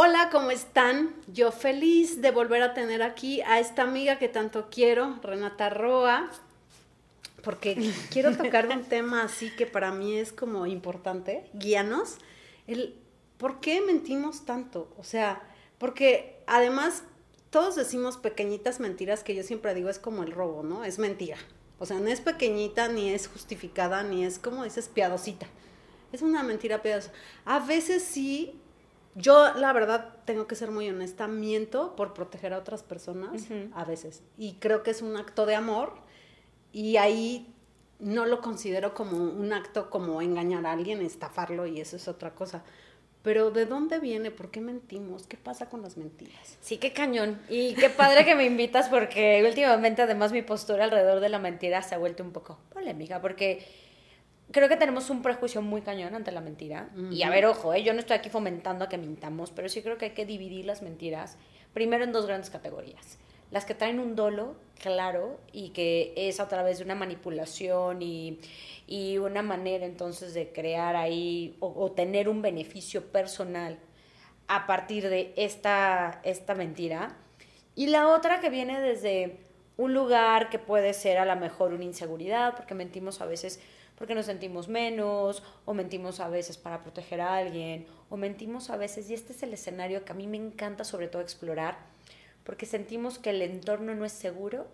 Hola, ¿cómo están? Yo feliz de volver a tener aquí a esta amiga que tanto quiero, Renata Roa, porque quiero tocar un tema así que para mí es como importante, guíanos, el por qué mentimos tanto, o sea, porque además todos decimos pequeñitas mentiras que yo siempre digo es como el robo, ¿no? Es mentira. O sea, no es pequeñita, ni es justificada, ni es como dices piadosita. Es una mentira piadosa. A veces sí yo, la verdad, tengo que ser muy honesta, miento por proteger a otras personas, a veces. Y creo que es un acto de amor y ahí no lo considero como un acto como engañar a alguien, estafarlo y eso es otra cosa. Pero ¿de dónde viene? ¿Por qué mentimos? ¿Qué pasa con las mentiras? Sí, qué cañón. Y qué padre que me invitas porque últimamente además mi postura alrededor de la mentira se ha vuelto un poco polémica porque creo que tenemos un prejuicio muy cañón ante la mentira. Y a ver, ojo, ¿eh? yo no estoy aquí fomentando a que mintamos, pero sí creo que hay que dividir las mentiras primero en dos grandes categorías. Las que traen un dolo claro y que es a través de una manipulación y, y una manera entonces de crear ahí o, tener un beneficio personal a partir de esta, esta mentira. Y la otra que viene desde un lugar que puede ser a lo mejor una inseguridad, porque mentimos a veces porque nos sentimos menos, o mentimos a veces para proteger a alguien, o mentimos a veces, y este es el escenario que a mí me encanta sobre todo explorar, porque sentimos que el entorno no es seguro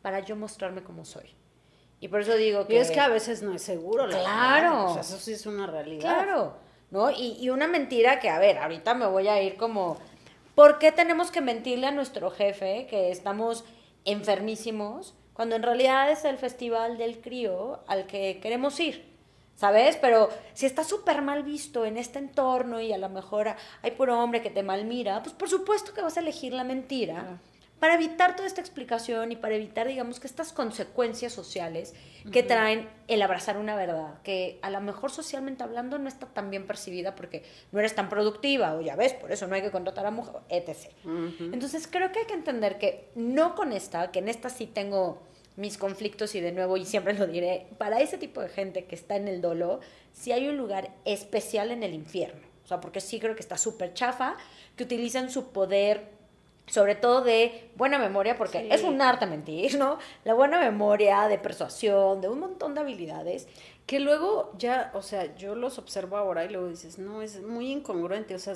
para yo mostrarme como soy. Y por eso digo que... Y es que a veces no es seguro. Claro. O sea, eso sí es una realidad. Claro. ¿No? Y, y una mentira que, a ver, ahorita me voy a ir como... ¿Por qué tenemos que mentirle a nuestro jefe que estamos enfermísimos? Cuando en realidad es el festival del crío al que queremos ir, ¿sabes? Pero si está súper mal visto en este entorno y a lo mejor hay puro hombre que te malmira, pues por supuesto que vas a elegir la mentira para evitar toda esta explicación y para evitar, digamos, que estas consecuencias sociales que traen el abrazar una verdad, que a lo mejor socialmente hablando no está tan bien percibida porque no eres tan productiva, o ya ves, por eso no hay que contratar a mujer, etc. Entonces creo que hay que entender que no con esta, que en esta sí tengo mis conflictos y de nuevo, y siempre lo diré, para ese tipo de gente que está en el dolo, sí hay un lugar especial en el infierno. O sea, porque sí creo que está súper chafa, que utilizan su poder sobre todo de buena memoria, porque es un arte mentir, ¿no? La buena memoria, de persuasión, de un montón de habilidades. Que luego ya, o sea, yo los observo ahora y luego dices, no, es muy incongruente, o sea,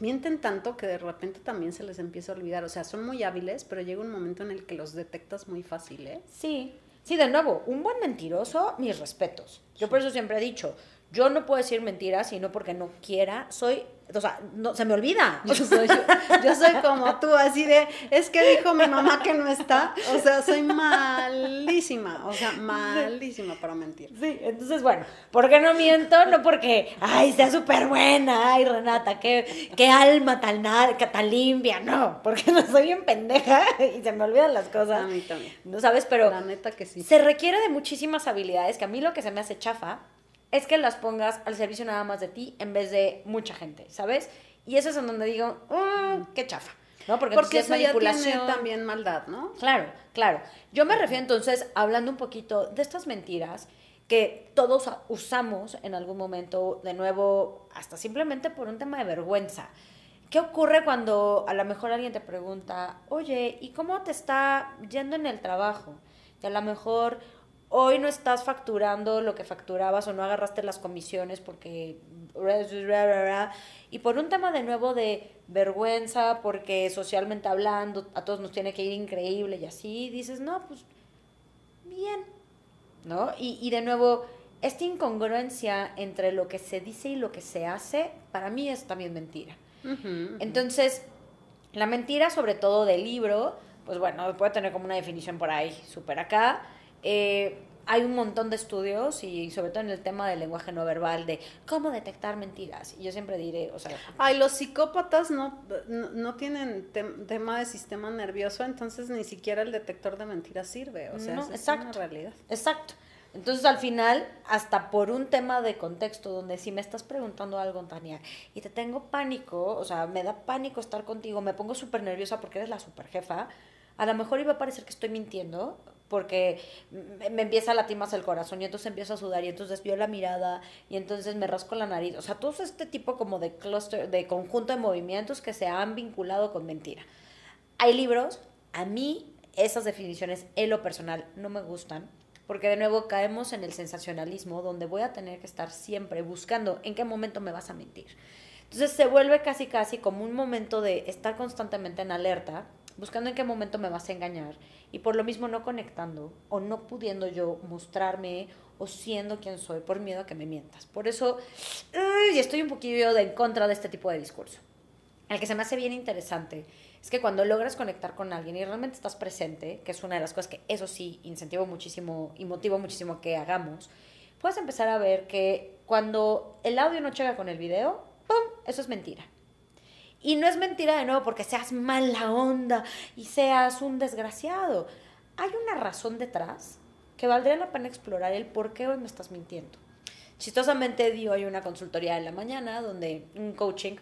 mienten tanto que de repente también se les empieza a olvidar, o sea, son muy hábiles, pero llega un momento en el que los detectas muy fácil, ¿eh? Sí, sí, de nuevo, un buen mentiroso, mis respetos. Yo por eso siempre he dicho, yo no puedo decir mentiras, sino porque no quiera, soy o sea, no, se me olvida. Yo soy, yo soy como tú, así de, es que dijo mi mamá que no está, o sea, soy malísima, o sea, malísima para mentir. Sí, entonces, bueno, ¿por qué no miento? No porque, ay, sea súper buena, ay, Renata, qué, qué alma tan, tan limpia, no, porque no soy bien pendeja y se me olvidan las cosas. A mí también. No sabes, pero... La neta que sí. Se requiere de muchísimas habilidades, que a mí lo que se me hace chafa es que las pongas al servicio nada más de ti en vez de mucha gente, ¿sabes? Y eso es en donde digo, mmm, qué chafa. ¿no? Porque, Porque eso manipulación. también maldad, ¿no? Claro, claro. Yo me refiero entonces, hablando un poquito de estas mentiras que todos usamos en algún momento, de nuevo, hasta simplemente por un tema de vergüenza. ¿Qué ocurre cuando a lo mejor alguien te pregunta, oye, ¿y cómo te está yendo en el trabajo? Y a lo mejor, hoy no estás facturando lo que facturabas o no agarraste las comisiones porque... Y por un tema de nuevo de vergüenza, porque socialmente hablando a todos nos tiene que ir increíble y así, dices, no, pues bien, ¿no? Y, y de nuevo, esta incongruencia entre lo que se dice y lo que se hace, para mí es también mentira. Entonces, la mentira, sobre todo del libro, pues bueno, puede tener como una definición por ahí, súper acá, eh, hay un montón de estudios y sobre todo en el tema del lenguaje no verbal de cómo detectar mentiras. Y yo siempre diré, o sea... Ay, los psicópatas no, no, tienen tema de sistema nervioso, entonces ni siquiera el detector de mentiras sirve. O sea, es una realidad. Exacto. Entonces al final, hasta por un tema de contexto, donde si me estás preguntando algo, Tania, y te tengo pánico, o sea, me da pánico estar contigo, me pongo súper nerviosa porque eres la super jefa, a lo mejor iba a parecer que estoy mintiendo, porque me empieza a latir más el corazón y entonces empiezo a sudar y entonces vio la mirada y entonces me rasco la nariz. O sea, todo este tipo como de cluster, de conjunto de movimientos que se han vinculado con mentira. Hay libros, a mí esas definiciones en lo personal no me gustan, porque de nuevo caemos en el sensacionalismo donde voy a tener que estar siempre buscando en qué momento me vas a mentir. Entonces se vuelve casi casi como un momento de estar constantemente en alerta, buscando en qué momento me vas a engañar y por lo mismo no conectando o no pudiendo yo mostrarme o siendo quien soy por miedo a que me mientas. Por eso y estoy un poquillo en contra de este tipo de discurso. El que se me hace bien interesante es que cuando logras conectar con alguien y realmente estás presente, que es una de las cosas que eso sí incentivo muchísimo y motivo muchísimo que hagamos, puedes empezar a ver que cuando el audio no llega con el video, ¡pum! Eso es mentira. Y no es mentira de nuevo porque seas mala onda y seas un desgraciado. Hay una razón detrás que valdría la pena explorar el por qué hoy me estás mintiendo. Chistosamente dio hoy una consultoría en la mañana donde un coaching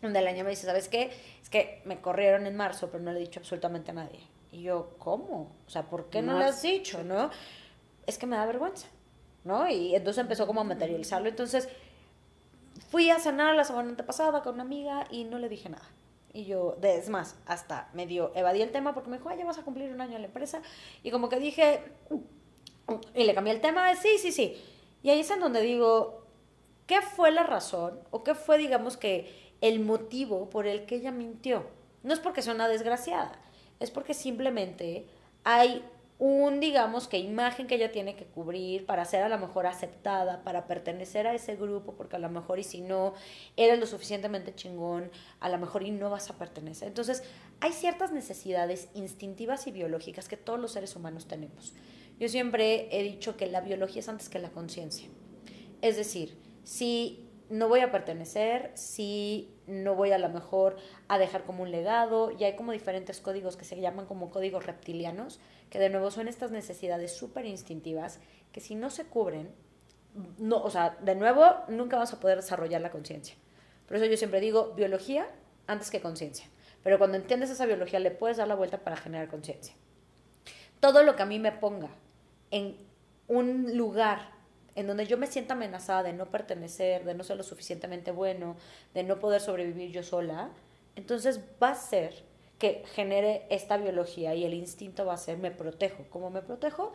donde la niña me dice, ¿sabes qué? Es que me corrieron en marzo, pero no le he dicho absolutamente a nadie. Y yo, ¿cómo? O sea, ¿por qué no, no le has dicho, no? Es que me da vergüenza, ¿no? Y entonces empezó como a materializarlo. Entonces, Fui a cenar la semana antepasada con una amiga y no le dije nada. Y yo, es más, hasta medio evadí el tema porque me dijo, ya vas a cumplir un año en la empresa. Y como que dije, y le cambié el tema, sí, sí, sí. Y ahí es en donde digo, ¿qué fue la razón o qué fue, digamos, que el motivo por el que ella mintió? No es porque sea una desgraciada, es porque simplemente hay un, digamos, que imagen que ella tiene que cubrir para ser a lo mejor aceptada, para pertenecer a ese grupo, porque a lo mejor y si no eres lo suficientemente chingón, a lo mejor y no vas a pertenecer. Entonces, hay ciertas necesidades instintivas y biológicas que todos los seres humanos tenemos. Yo siempre he dicho que la biología es antes que la conciencia. Es decir, si no voy a pertenecer, si no voy a lo mejor a dejar como un legado, y hay como diferentes códigos que se llaman como códigos reptilianos, que de nuevo son estas necesidades súper instintivas que si no se cubren, no, o sea, de nuevo, nunca vas a poder desarrollar la conciencia. Por eso yo siempre digo biología antes que conciencia. Pero cuando entiendes esa biología, le puedes dar la vuelta para generar conciencia. Todo lo que a mí me ponga en un lugar en donde yo me sienta amenazada de no pertenecer, de no ser lo suficientemente bueno, de no poder sobrevivir yo sola, entonces va a ser que genere esta biología y el instinto va a ser me protejo. ¿Cómo me protejo?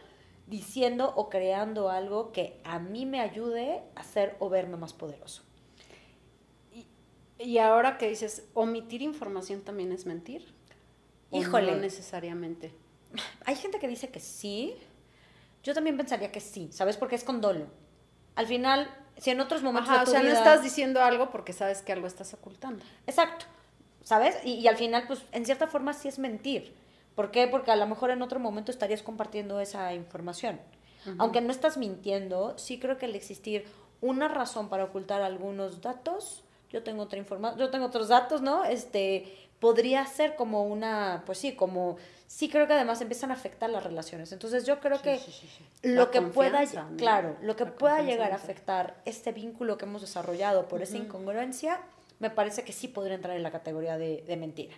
Diciendo o creando algo que a mí me ayude a ser o verme más poderoso. Y, ahora que dices, omitir información también es mentir. Híjole. no necesariamente. Hay gente que dice que sí. Yo también pensaría que sí, ¿sabes? Porque es con dolo. Al final, si en otros momentos. o sea, no estás diciendo algo porque sabes que algo estás ocultando. Exacto. ¿sabes? Y, al final, pues, en cierta forma sí es mentir. ¿Por qué? Porque a lo mejor en otro momento estarías compartiendo esa información. Aunque no estás mintiendo, sí creo que al existir una razón para ocultar algunos datos, yo tengo otra información, yo tengo otros datos, ¿no? Este, podría ser como una, pues sí, como, sí creo que además empiezan a afectar las relaciones. Entonces yo creo que lo que pueda, claro, lo que pueda llegar a afectar este vínculo que hemos desarrollado por esa incongruencia, me parece que sí podría entrar en la categoría de, mentira.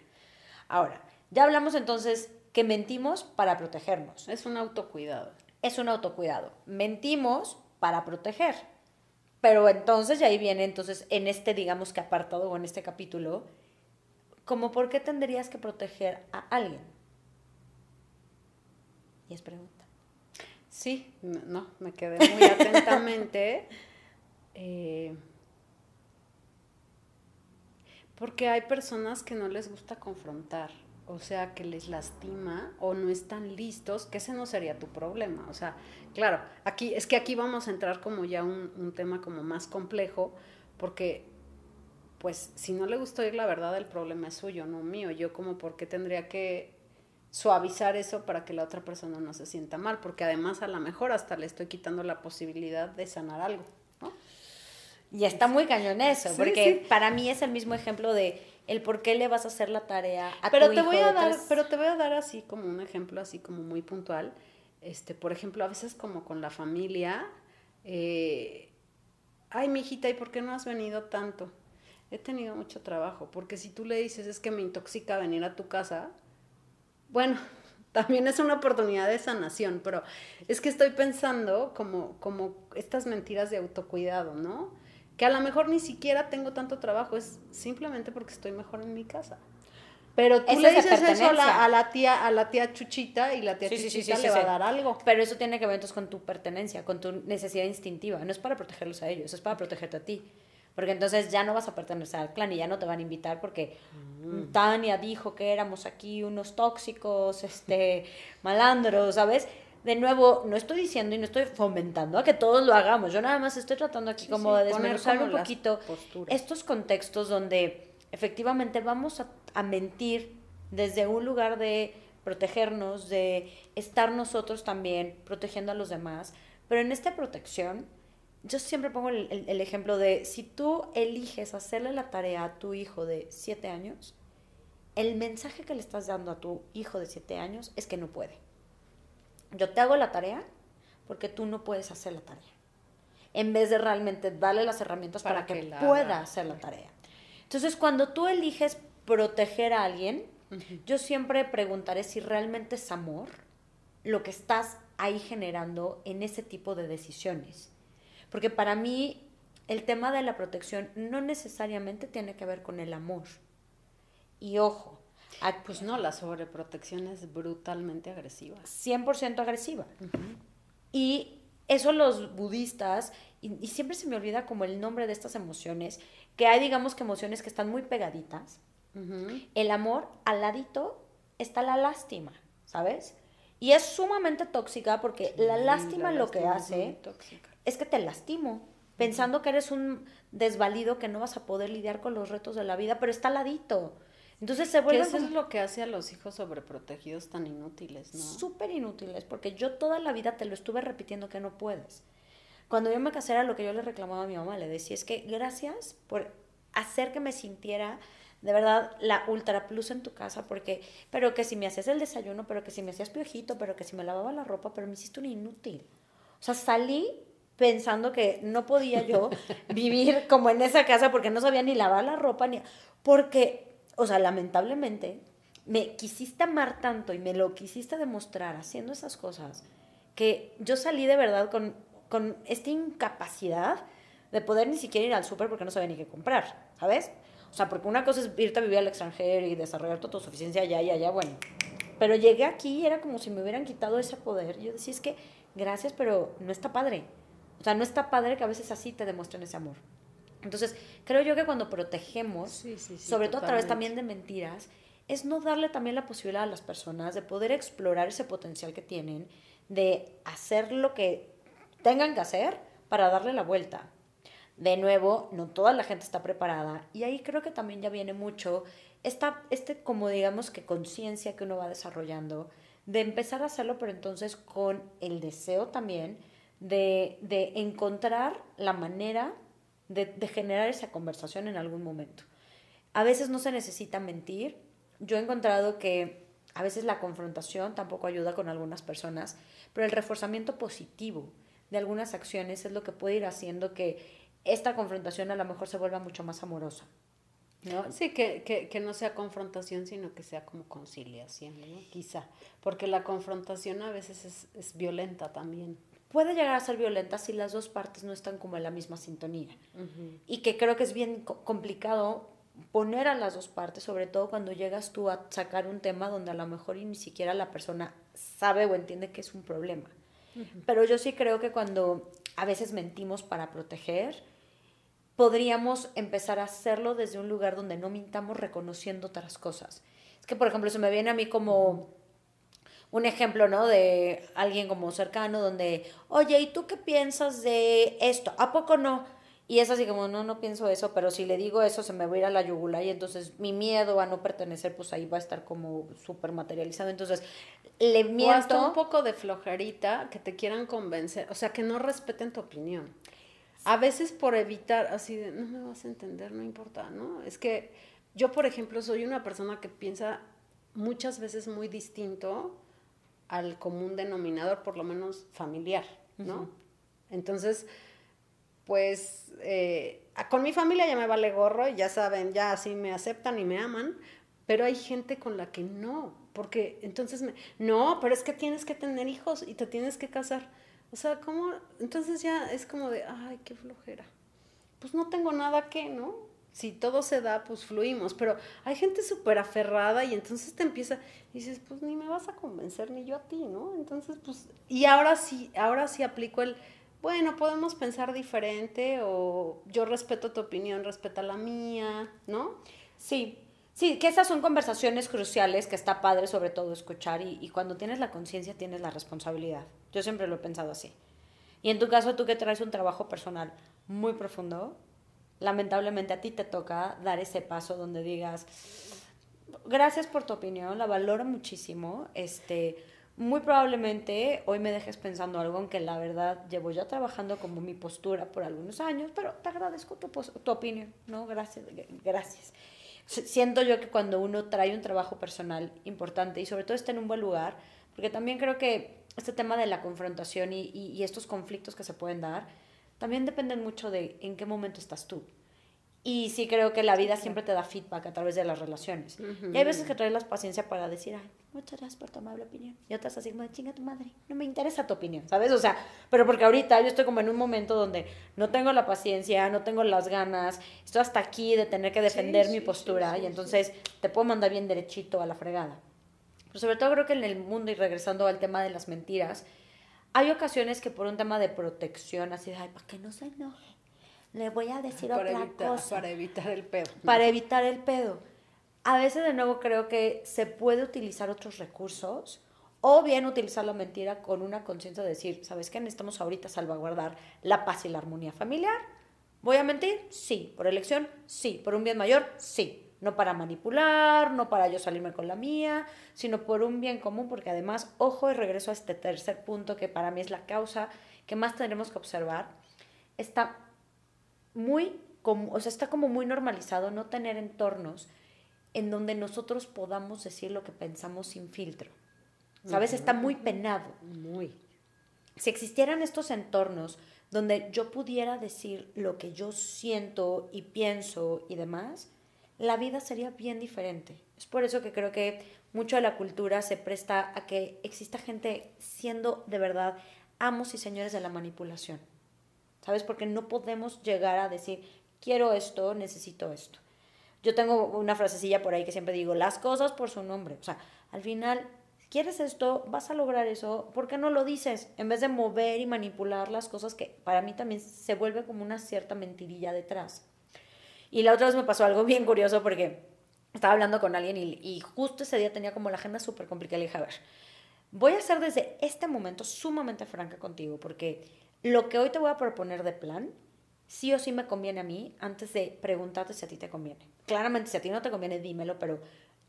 Ahora, ya hablamos entonces que mentimos para protegernos. Es un autocuidado. Es un autocuidado. Mentimos para proteger. Pero entonces, ya ahí viene, entonces, en este, digamos que apartado o en este capítulo, como por qué tendrías que proteger a alguien. Y es pregunta. Sí, no, me quedé muy atentamente. Eh, porque hay personas que no les gusta confrontar, o sea, que les lastima o no están listos, que ese no sería tu problema. O sea, claro, aquí es que aquí vamos a entrar como ya un, un tema como más complejo, porque pues si no le gusta oír la verdad, el problema es suyo, no mío. Yo como por qué tendría que suavizar eso para que la otra persona no se sienta mal, porque además a lo mejor hasta le estoy quitando la posibilidad de sanar algo, ¿no? Y está muy cañón eso, porque para mí es el mismo ejemplo de el por qué le vas a hacer la tarea a pero tu te voy a dar pero te voy a dar así como un ejemplo así como muy puntual. Este por ejemplo a veces como con la familia eh, ay mijita y por qué no has venido tanto he tenido mucho trabajo porque si tú le dices es que me intoxica venir a tu casa bueno también es una oportunidad de sanación, pero es que estoy pensando como, como estas mentiras de autocuidado, ¿no? Que a lo mejor ni siquiera tengo tanto trabajo, es simplemente porque estoy mejor en mi casa. Pero tú Eso le dices eso a la, a la tía, a la tía Chuchita y la tía Sí, Chuchita sí, le va a dar algo. Pero eso tiene que ver entonces con tu pertenencia, con tu necesidad instintiva. No es para protegerlos a ellos, es para protegerte a ti. Porque entonces ya no vas a pertenecer al clan y ya no te van a invitar porque Mm. Tania dijo que éramos aquí unos tóxicos, este, malandros, ¿sabes? De nuevo, no estoy diciendo y no estoy fomentando a que todos lo hagamos. Yo nada más estoy tratando aquí Sí, como sí, de desmenuzar un poquito estos contextos donde efectivamente vamos a, a mentir desde un lugar de protegernos, de estar nosotros también protegiendo a los demás. Pero en esta protección, yo siempre pongo el, el- el ejemplo de si tú eliges hacerle la tarea a tu hijo de 7 años, el mensaje que le estás dando a tu hijo de 7 años es que no puede. Yo te hago la tarea porque tú no puedes hacer la tarea. En vez de realmente darle las herramientas para, Para que, pueda hacer la tarea. Entonces, cuando tú eliges proteger a alguien, yo siempre preguntaré si realmente es amor lo que estás ahí generando en ese tipo de decisiones. Porque para mí el tema de la protección no necesariamente tiene que ver con el amor. Y ojo, a- Pues no, la sobreprotección es brutalmente agresiva. 100% agresiva. Y eso los budistas, y, y siempre se me olvida como el nombre de estas emociones, que hay digamos que emociones que están muy pegaditas. El amor, al ladito, está la lástima, ¿sabes? Y es sumamente tóxica porque la lástima la lo que lástima hace. Es que te lastimo, pensando que eres un desvalido que no vas a poder lidiar con los retos de la vida, pero está al ladito. Entonces se vuelve eso es lo que hace a los hijos sobreprotegidos tan inútiles, ¿no? súper inútiles, porque yo toda la vida te lo estuve repitiendo que no puedes. Cuando yo me casé era lo que yo le reclamaba a mi mamá, le decía, es que gracias por hacer que me sintiera de verdad la ultra plus en tu casa, porque, pero que si me hacías el desayuno, pero que si me hacías piojito, pero que si me lavaba la ropa, pero me hiciste un inútil. O sea, salí pensando que no podía yo vivir como en esa casa porque no sabía ni lavar la ropa, ni... Porque, o sea, lamentablemente, me quisiste amar tanto y me lo quisiste demostrar haciendo esas cosas, que yo salí de verdad con, con esta incapacidad de poder ni siquiera ir al súper porque no sabía ni qué comprar, ¿sabes? O sea, porque una cosa es irte a vivir al extranjero y desarrollar tu autosuficiencia allá y allá, bueno. Pero llegué aquí y era como si me hubieran quitado ese poder. Yo decía, es que gracias, pero no está padre. O sea, no está padre que a veces así te demuestren ese amor. Entonces, creo yo que cuando protegemos, Sí, sí, sí, sobre todo a través totalmente. también de mentiras, es no darle también la posibilidad a las personas de poder explorar ese potencial que tienen, de hacer lo que tengan que hacer para darle la vuelta. De nuevo, no toda la gente está preparada y ahí creo que también ya viene mucho esta, este como digamos que conciencia que uno va desarrollando de empezar a hacerlo, pero entonces con el deseo también de, de encontrar la manera de, de generar esa conversación en algún momento. A veces no se necesita mentir. Yo he encontrado que a veces la confrontación tampoco ayuda con algunas personas, pero el reforzamiento positivo de algunas acciones es lo que puede ir haciendo que esta confrontación a lo mejor se vuelva mucho más amorosa. ¿no? Sí, que, que, que no sea confrontación, sino que sea como conciliación. Quizá. Porque la confrontación a veces es, es violenta también. Puede llegar a ser violenta si las dos partes no están como en la misma sintonía. Y que creo que es bien co- complicado poner a las dos partes, sobre todo cuando llegas tú a sacar un tema donde a lo mejor ni siquiera la persona sabe o entiende que es un problema. Pero yo sí creo que cuando a veces mentimos para proteger, podríamos empezar a hacerlo desde un lugar donde no mintamos reconociendo otras cosas. Es que, por ejemplo, se me viene a mí como un ejemplo, ¿no? De alguien como cercano donde, oye, ¿y tú qué piensas de esto? ¿A poco no? Y es así como, no, no pienso eso, pero si le digo eso se me va a ir a la yugular y entonces mi miedo a no pertenecer, pues ahí va a estar como súper materializado. Entonces, le O hasta un miento. poco de flojerita que te quieran convencer, o sea, que no respeten tu opinión. A veces por evitar, así de, no me vas a entender, no importa, ¿no? Es que yo, por ejemplo, soy una persona que piensa muchas veces muy distinto al común denominador, por lo menos familiar, ¿no? Entonces, pues eh, con mi familia ya me vale gorro, y ya saben, ya así me aceptan y me aman, pero hay gente con la que no. porque entonces me, no, pero es que tienes que tener hijos y te tienes que casar. O sea, ¿cómo? Entonces ya es como de, ay, qué flojera. Pues no tengo nada que, ¿no? Si todo se da, pues fluimos. Pero hay gente súper aferrada y entonces te empieza, dices, pues ni me vas a convencer ni yo a ti, ¿no? Entonces, pues, y ahora sí, ahora sí aplico el, bueno, podemos pensar diferente o yo respeto tu opinión, respeta la mía, ¿no? Sí, sí, que esas son conversaciones cruciales que está padre sobre todo escuchar y, y cuando tienes la conciencia tienes la responsabilidad. Yo siempre lo he pensado así. Y en tu caso, tú que traes un trabajo personal muy profundo, lamentablemente a ti te toca dar ese paso donde digas, gracias por tu opinión, la valoro muchísimo, este muy probablemente hoy me dejes pensando algo, aunque la verdad llevo ya trabajando como mi postura por algunos años, pero te agradezco tu, tu opinión, ¿no? Gracias, gracias. Siento yo que cuando uno trae un trabajo personal importante y sobre todo está en un buen lugar, porque también creo que este tema de la confrontación y, y estos conflictos que se pueden dar, también dependen mucho de en qué momento estás tú. Y sí creo que la vida siempre te da feedback a través de las relaciones. Y hay veces que traes la paciencia para decir, ay, muchas gracias por tu amable opinión. Y otras así como chinga tu madre, no me interesa tu opinión, ¿sabes? O sea, pero porque ahorita yo estoy como en un momento donde no tengo la paciencia, no tengo las ganas, estoy hasta aquí de tener que defender Sí, mi sí, postura sí, y entonces te puedo mandar bien derechito a la fregada. Pero sobre todo creo que en el mundo, y regresando al tema de las mentiras, hay ocasiones que por un tema de protección, así de, ay, para que no se enoje, le voy a decir para otra evitar, cosa Para evitar el pedo. para evitar el pedo. A veces de nuevo creo que se puede utilizar otros recursos o bien utilizar la mentira con una conciencia de decir, ¿sabes qué? Necesitamos ahorita salvaguardar la paz y la armonía familiar. ¿Voy a mentir? Sí. ¿Por elección? Sí. ¿Por un bien mayor? Sí. No para manipular, no para yo salirme con la mía, sino por un bien común, porque además, ojo, y regreso a este tercer punto que para mí es la causa que más tenemos que observar, está muy, como, o sea, está como muy normalizado no tener entornos en donde nosotros podamos decir lo que pensamos sin filtro. ¿Sabes? Está muy penado. Muy. Si existieran estos entornos donde yo pudiera decir lo que yo siento y pienso y demás, la vida sería bien diferente. Es por eso que creo que mucho de la cultura se presta a que exista gente siendo de verdad amos y señores de la manipulación. ¿Sabes? Porque no podemos llegar a decir, quiero esto, necesito esto. Yo tengo una frasecilla por ahí que siempre digo, las cosas por su nombre. O sea, al final, quieres esto, vas a lograr eso, ¿por qué no lo dices? En vez de mover y manipular las cosas que para mí también se vuelve como una cierta mentirilla detrás. Y la otra vez me pasó algo bien curioso porque estaba hablando con alguien y, y justo ese día tenía como la agenda súper complicada. Le dije, a ver, voy a ser desde este momento sumamente franca contigo porque lo que hoy te voy a proponer de plan, sí o sí me conviene a mí antes de preguntarte si a ti te conviene. Claramente, si a ti no te conviene, dímelo, pero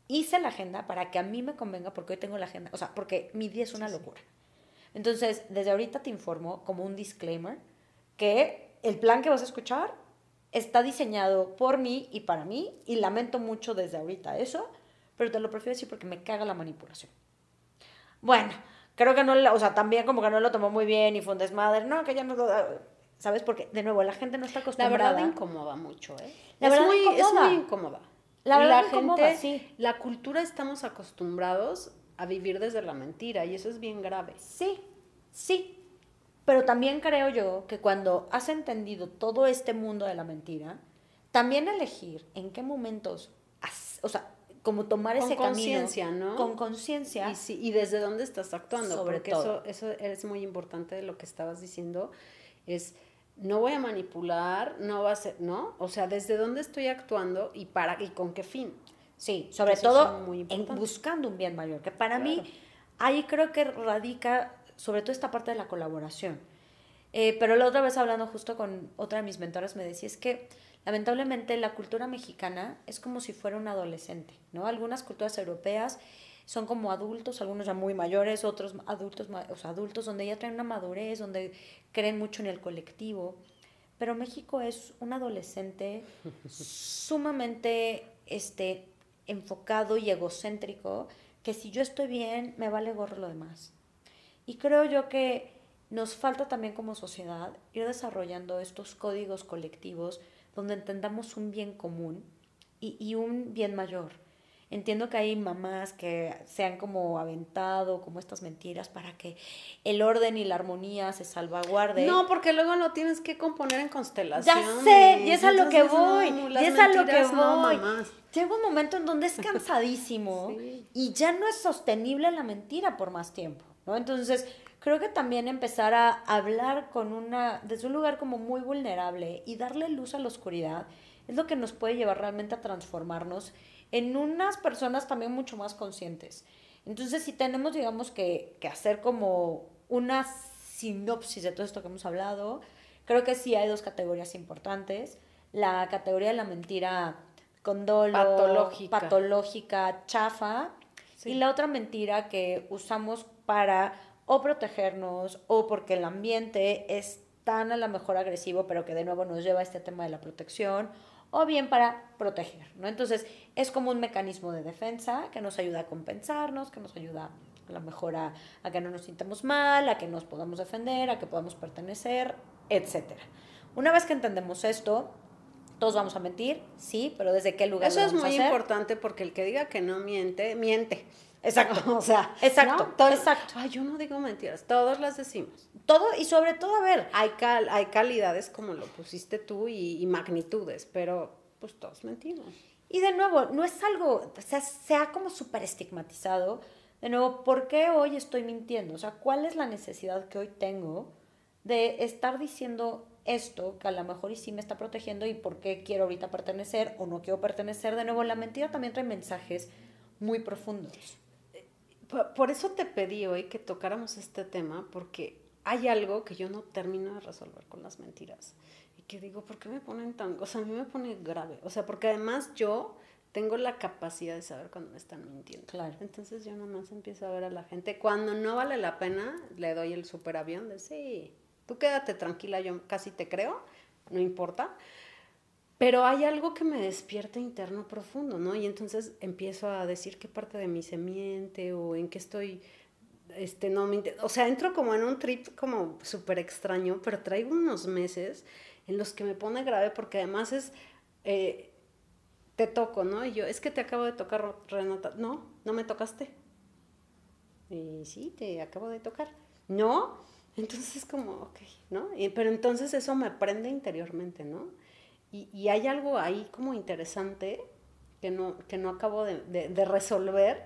hice la agenda para que a mí me convenga porque hoy tengo la agenda, o sea, porque mi día es una locura. Entonces, desde ahorita te informo como un disclaimer que el plan que vas a escuchar está diseñado por mí y para mí y lamento mucho desde ahorita eso, pero te lo prefiero decir porque me caga la manipulación. Bueno, creo que no, o sea, también como que no lo tomó muy bien y fue un desmadre, no, que ya no, ¿sabes? Porque, de nuevo, la gente no está La acostumbrada. verdad incomoda mucho, ¿eh? La es, verdad muy, incomoda. es muy incómoda. La verdad la incomoda, gente, sí. la cultura estamos acostumbrados a vivir desde la mentira y eso es bien grave. Sí, sí. Pero también creo yo que cuando has entendido todo este mundo de la mentira, también elegir en qué momentos, has- o sea, como tomar Con ese camino. conciencia, ¿no? Con conciencia. Y, sí, y desde dónde estás actuando, Sobre porque todo. eso, eso es muy importante de lo que estabas diciendo, es no voy a manipular, no va a ser, ¿no? O sea, desde dónde estoy actuando y para y con qué fin. Sí, sobre Eso todo en buscando un bien mayor, que para Claro. mí ahí creo que radica sobre todo esta parte de la colaboración. Eh, pero la otra vez hablando justo con otra de mis mentoras me decía, es que lamentablemente la cultura mexicana es como si fuera un adolescente, ¿no? Algunas culturas europeas son como adultos, algunos ya muy mayores, otros adultos, o sea, adultos donde ya traen una madurez, donde creen mucho en el colectivo. Pero México es un adolescente sumamente este, enfocado y egocéntrico, que si yo estoy bien, me vale gorro lo demás. Y creo yo que nos falta también como sociedad ir desarrollando estos códigos colectivos donde entendamos un bien común y, y un bien mayor. Entiendo que hay mamás que se han como aventado como estas mentiras para que el orden y la armonía se salvaguarde. No, porque luego lo tienes que componer en constelaciones. Ya sé, y es a lo que voy, no, y es a lo que no, voy. mamás. Llega un momento en donde es cansadísimo Sí. y ya no es sostenible la mentira por más tiempo, ¿no? Entonces, creo que también empezar a hablar con una, desde un lugar como muy vulnerable y darle luz a la oscuridad es lo que nos puede llevar realmente a transformarnos en unas personas también mucho más conscientes. Entonces, si tenemos, digamos, que, que hacer como una sinopsis de todo esto que hemos hablado, creo que sí hay dos categorías importantes. La categoría de la mentira con dolo, Patológica. patológica, chafa, Sí. y la otra mentira que usamos para o protegernos o porque el ambiente es tan a lo mejor agresivo, pero que de nuevo nos lleva a este tema de la protección, o bien para proteger, ¿no? Entonces, es como un mecanismo de defensa que nos ayuda a compensarnos, que nos ayuda a lo mejor a, a que no nos sintamos mal, a que nos podamos defender, a que podamos pertenecer, etcétera. Una vez que entendemos esto, todos vamos a mentir, sí, pero desde qué lugar Eso lo es a muy hacer? importante porque el que diga que no miente, miente. Exacto. o sea, Exacto, ¿no? Todo- exacto. Ay, yo no digo mentiras, todos las decimos. Todo y sobre todo, a ver, Hay, cal, hay calidades como lo pusiste tú y, y magnitudes, pero pues todos mentimos. Y de nuevo, no es algo, o sea, se ha como súper estigmatizado. De nuevo, ¿por qué hoy estoy mintiendo? O sea, ¿cuál es la necesidad que hoy tengo de estar diciendo esto que a lo mejor y sí me está protegiendo y por qué quiero ahorita pertenecer o no quiero pertenecer? De nuevo, la mentira también trae mensajes muy profundos. Por, por eso te pedí hoy que tocáramos este tema, porque hay algo que yo no termino de resolver con las mentiras. Y que digo, ¿por qué me ponen tan...? O sea, a mí me pone grave. O sea, porque además yo tengo la capacidad de saber cuando me están mintiendo. Claro. Entonces yo nomás empiezo a ver a la gente. Cuando no vale la pena, le doy el superavión de, sí, tú quédate tranquila, yo casi te creo, no importa. Pero hay algo que me despierta interno profundo, ¿no? Y entonces empiezo a decir qué parte de mí se miente o en qué estoy, este, no me O sea, entro como en un trip como súper extraño, pero traigo unos meses en los que me pone grave porque además es, eh, te toco, ¿no? Y yo, es que te acabo de tocar, Renata. No, no me tocaste. Y sí, te acabo de tocar. No, entonces es como, ok, ¿no? Y- pero entonces eso me prende interiormente, ¿no? Y, y hay algo ahí como interesante que no, que no acabo de, de- de resolver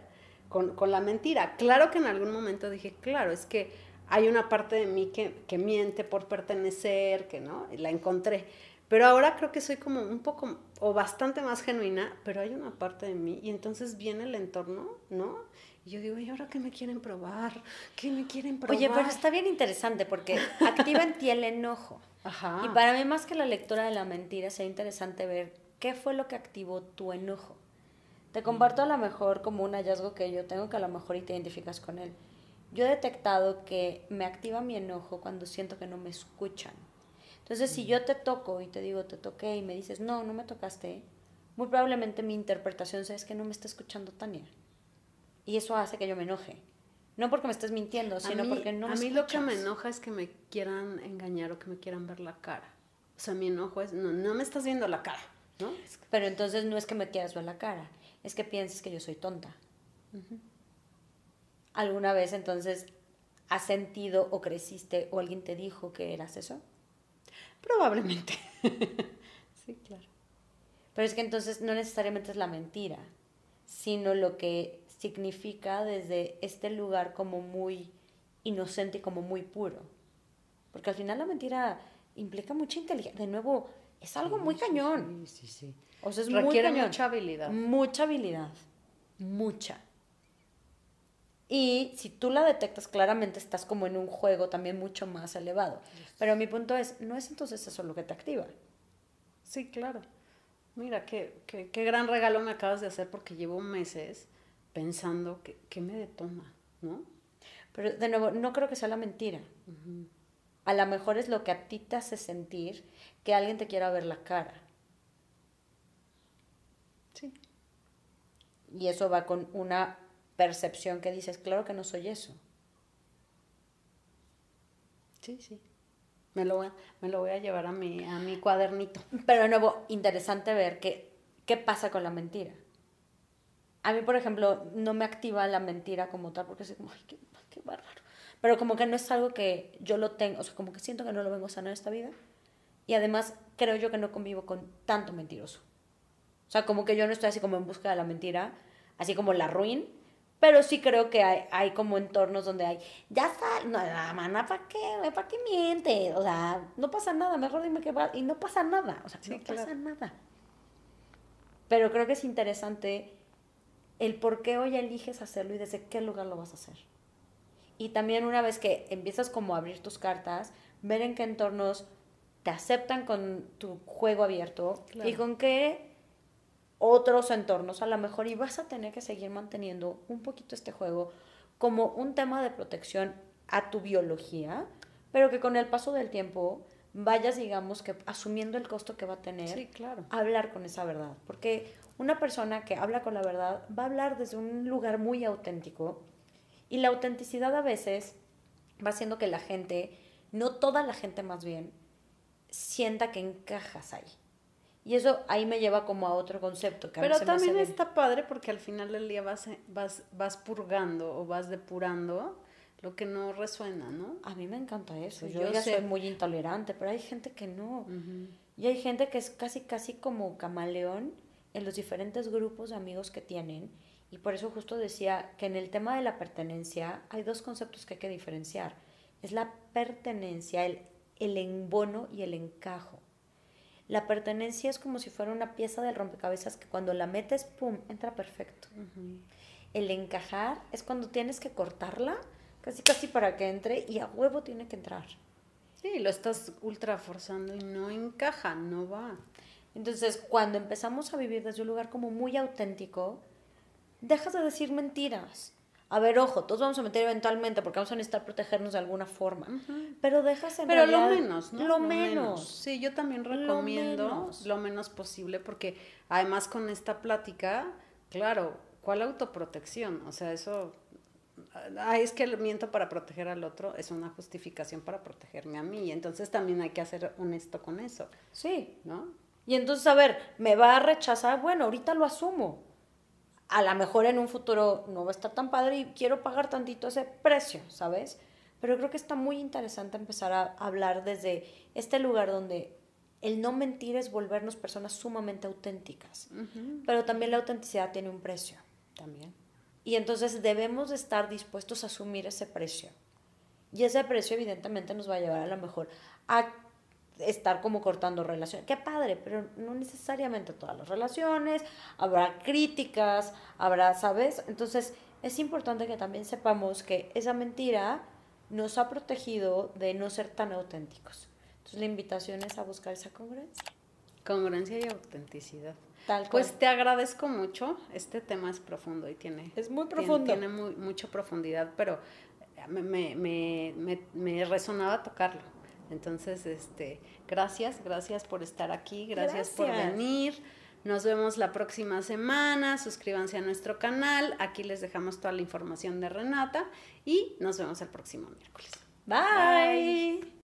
con, con la mentira. Claro que en algún momento dije, claro, es que hay una parte de mí que, que miente por pertenecer, que no, y la encontré. Pero ahora creo que soy como un poco o bastante más genuina, pero hay una parte de mí y entonces viene el entorno, ¿no? Y yo digo, ¿y ahora qué me quieren probar? ¿Qué me quieren probar? Oye, pero está bien interesante porque activa en ti el enojo. Ajá. Y para mí, más que la lectura de la mentira, sería interesante ver qué fue lo que activó tu enojo. Te comparto a lo mejor como un hallazgo que yo tengo que a lo mejor y te identificas con él. Yo he detectado que me activa mi enojo cuando siento que no me escuchan. Entonces, si yo te toco y te digo, te toqué y me dices, no, no me tocaste, muy probablemente mi interpretación sea es que no me está escuchando Tania. Y eso hace que yo me enoje. No porque me estés mintiendo, sino mí- porque no me A mí lo que me enoja es que me quieran engañar o que me quieran ver la cara. O sea, mi enojo es, no, no me estás viendo la cara, ¿no? Pero entonces no es que me quieras ver la cara, es que pienses que yo soy tonta. ¿Alguna vez entonces has sentido o creciste o alguien te dijo que eras eso? Probablemente. sí, claro. Pero es que entonces no necesariamente es la mentira, sino lo que significa desde este lugar como muy inocente y como muy puro. Porque al final la mentira implica mucha inteligencia. De nuevo, es algo muy cañón. Sí, sí, sí. O sea, es muy Requiere cañón. mucha habilidad. Mucha habilidad. Mucha. Y si tú la detectas claramente, estás como en un juego también mucho más elevado. Pero mi punto es, no es entonces eso lo que te activa. Sí, claro. Mira, qué, qué, qué gran regalo me acabas de hacer porque llevo meses pensando que, que me detona, ¿no? Pero de nuevo, no creo que sea la mentira. A lo mejor es lo que a ti te hace sentir que alguien te quiera ver la cara. Sí. Y eso va con una percepción que dices, claro que no soy eso. Sí, sí. Me lo voy a, me lo voy a llevar a mi, a mi cuadernito. Pero de nuevo, interesante ver que, qué pasa con la mentira. A mí, por ejemplo, no me activa la mentira como tal, porque es como, ay, qué, qué bárbaro. Pero como que no es algo que yo lo tengo, o sea, como que siento que no lo vengo a sanar esta vida. Y además creo yo que no convivo con tanto mentiroso. O sea, como que yo no estoy así como en busca de la mentira, así como la ruin, pero sí creo que hay, hay como entornos donde hay, ya está, no, la mana, ¿para qué? ¿Para qué miente? O sea, no pasa nada, mejor dime que va, y no pasa nada, o sea, no pasa nada. Pero creo que es interesante el por qué hoy eliges hacerlo y desde qué lugar lo vas a hacer. Y también una vez que empiezas como a abrir tus cartas, ver en qué entornos te aceptan con tu juego abierto y con qué otros entornos a lo mejor y vas a tener que seguir manteniendo un poquito este juego como un tema de protección a tu biología, pero que con el paso del tiempo vayas, digamos, que asumiendo el costo que va a tener sí, claro. hablar con esa verdad. Porque una persona que habla con la verdad va a hablar desde un lugar muy auténtico y la autenticidad a veces va haciendo que la gente, no toda la gente más bien, sienta que encajas ahí. Y eso ahí me lleva como a otro concepto. Que Pero también está padre porque al final del día vas, vas, vas purgando o vas depurando lo que no resuena, ¿no? A mí me encanta eso. yo, ya soy muy intolerante, pero hay gente que no. Y hay gente que es casi, casi como camaleón en los diferentes grupos de amigos que tienen. Y por eso justo decía que en el tema de la pertenencia hay dos conceptos que hay que diferenciar. Es la pertenencia, el, el embono y el encajo. La pertenencia es como si fuera una pieza del rompecabezas que cuando la metes, ¡pum!, entra perfecto. El encajar es cuando tienes que cortarla, casi casi para que entre y a huevo tiene que entrar. Sí, lo estás ultra forzando y no encaja, no va. Entonces, cuando empezamos a vivir desde un lugar como muy auténtico, dejas de decir mentiras. A ver, ojo, todos vamos a meter eventualmente porque vamos a necesitar protegernos de alguna forma. Pero dejas en Pero lo menos, ¿no? Lo, menos. Sí, yo también recomiendo lo menos. posible porque además con esta plática, claro, ¿cuál autoprotección? O sea, eso ah, es que el miento para proteger al otro es una justificación para protegerme a mí. Entonces también hay que ser honesto con eso. Sí. ¿No? Y entonces, a ver, me va a rechazar, bueno, ahorita lo asumo. A lo mejor en un futuro no va a estar tan padre y quiero pagar tantito ese precio, ¿sabes? Pero creo que está muy interesante empezar a hablar desde este lugar donde el no mentir es volvernos personas sumamente auténticas. Pero también la autenticidad tiene un precio. También. Y entonces debemos estar dispuestos a asumir ese precio. Y ese precio evidentemente nos va a llevar a lo mejor a estar como cortando relaciones. Qué padre, pero no necesariamente todas las relaciones, habrá críticas, habrá, ¿sabes? Entonces es importante que también sepamos que esa mentira nos ha protegido de no ser tan auténticos. Entonces la invitación es a buscar esa congruencia. Congruencia y autenticidad. Tal Pues te agradezco mucho. Este tema es profundo y tiene... Es muy profundo. Tiene, muy, mucha profundidad, pero me, me, me, me resonaba tocarlo. Entonces, este, gracias, gracias por estar aquí, gracias, por venir. Nos vemos la próxima semana, suscríbanse a nuestro canal, aquí les dejamos toda la información de Renata y nos vemos el próximo miércoles. Bye.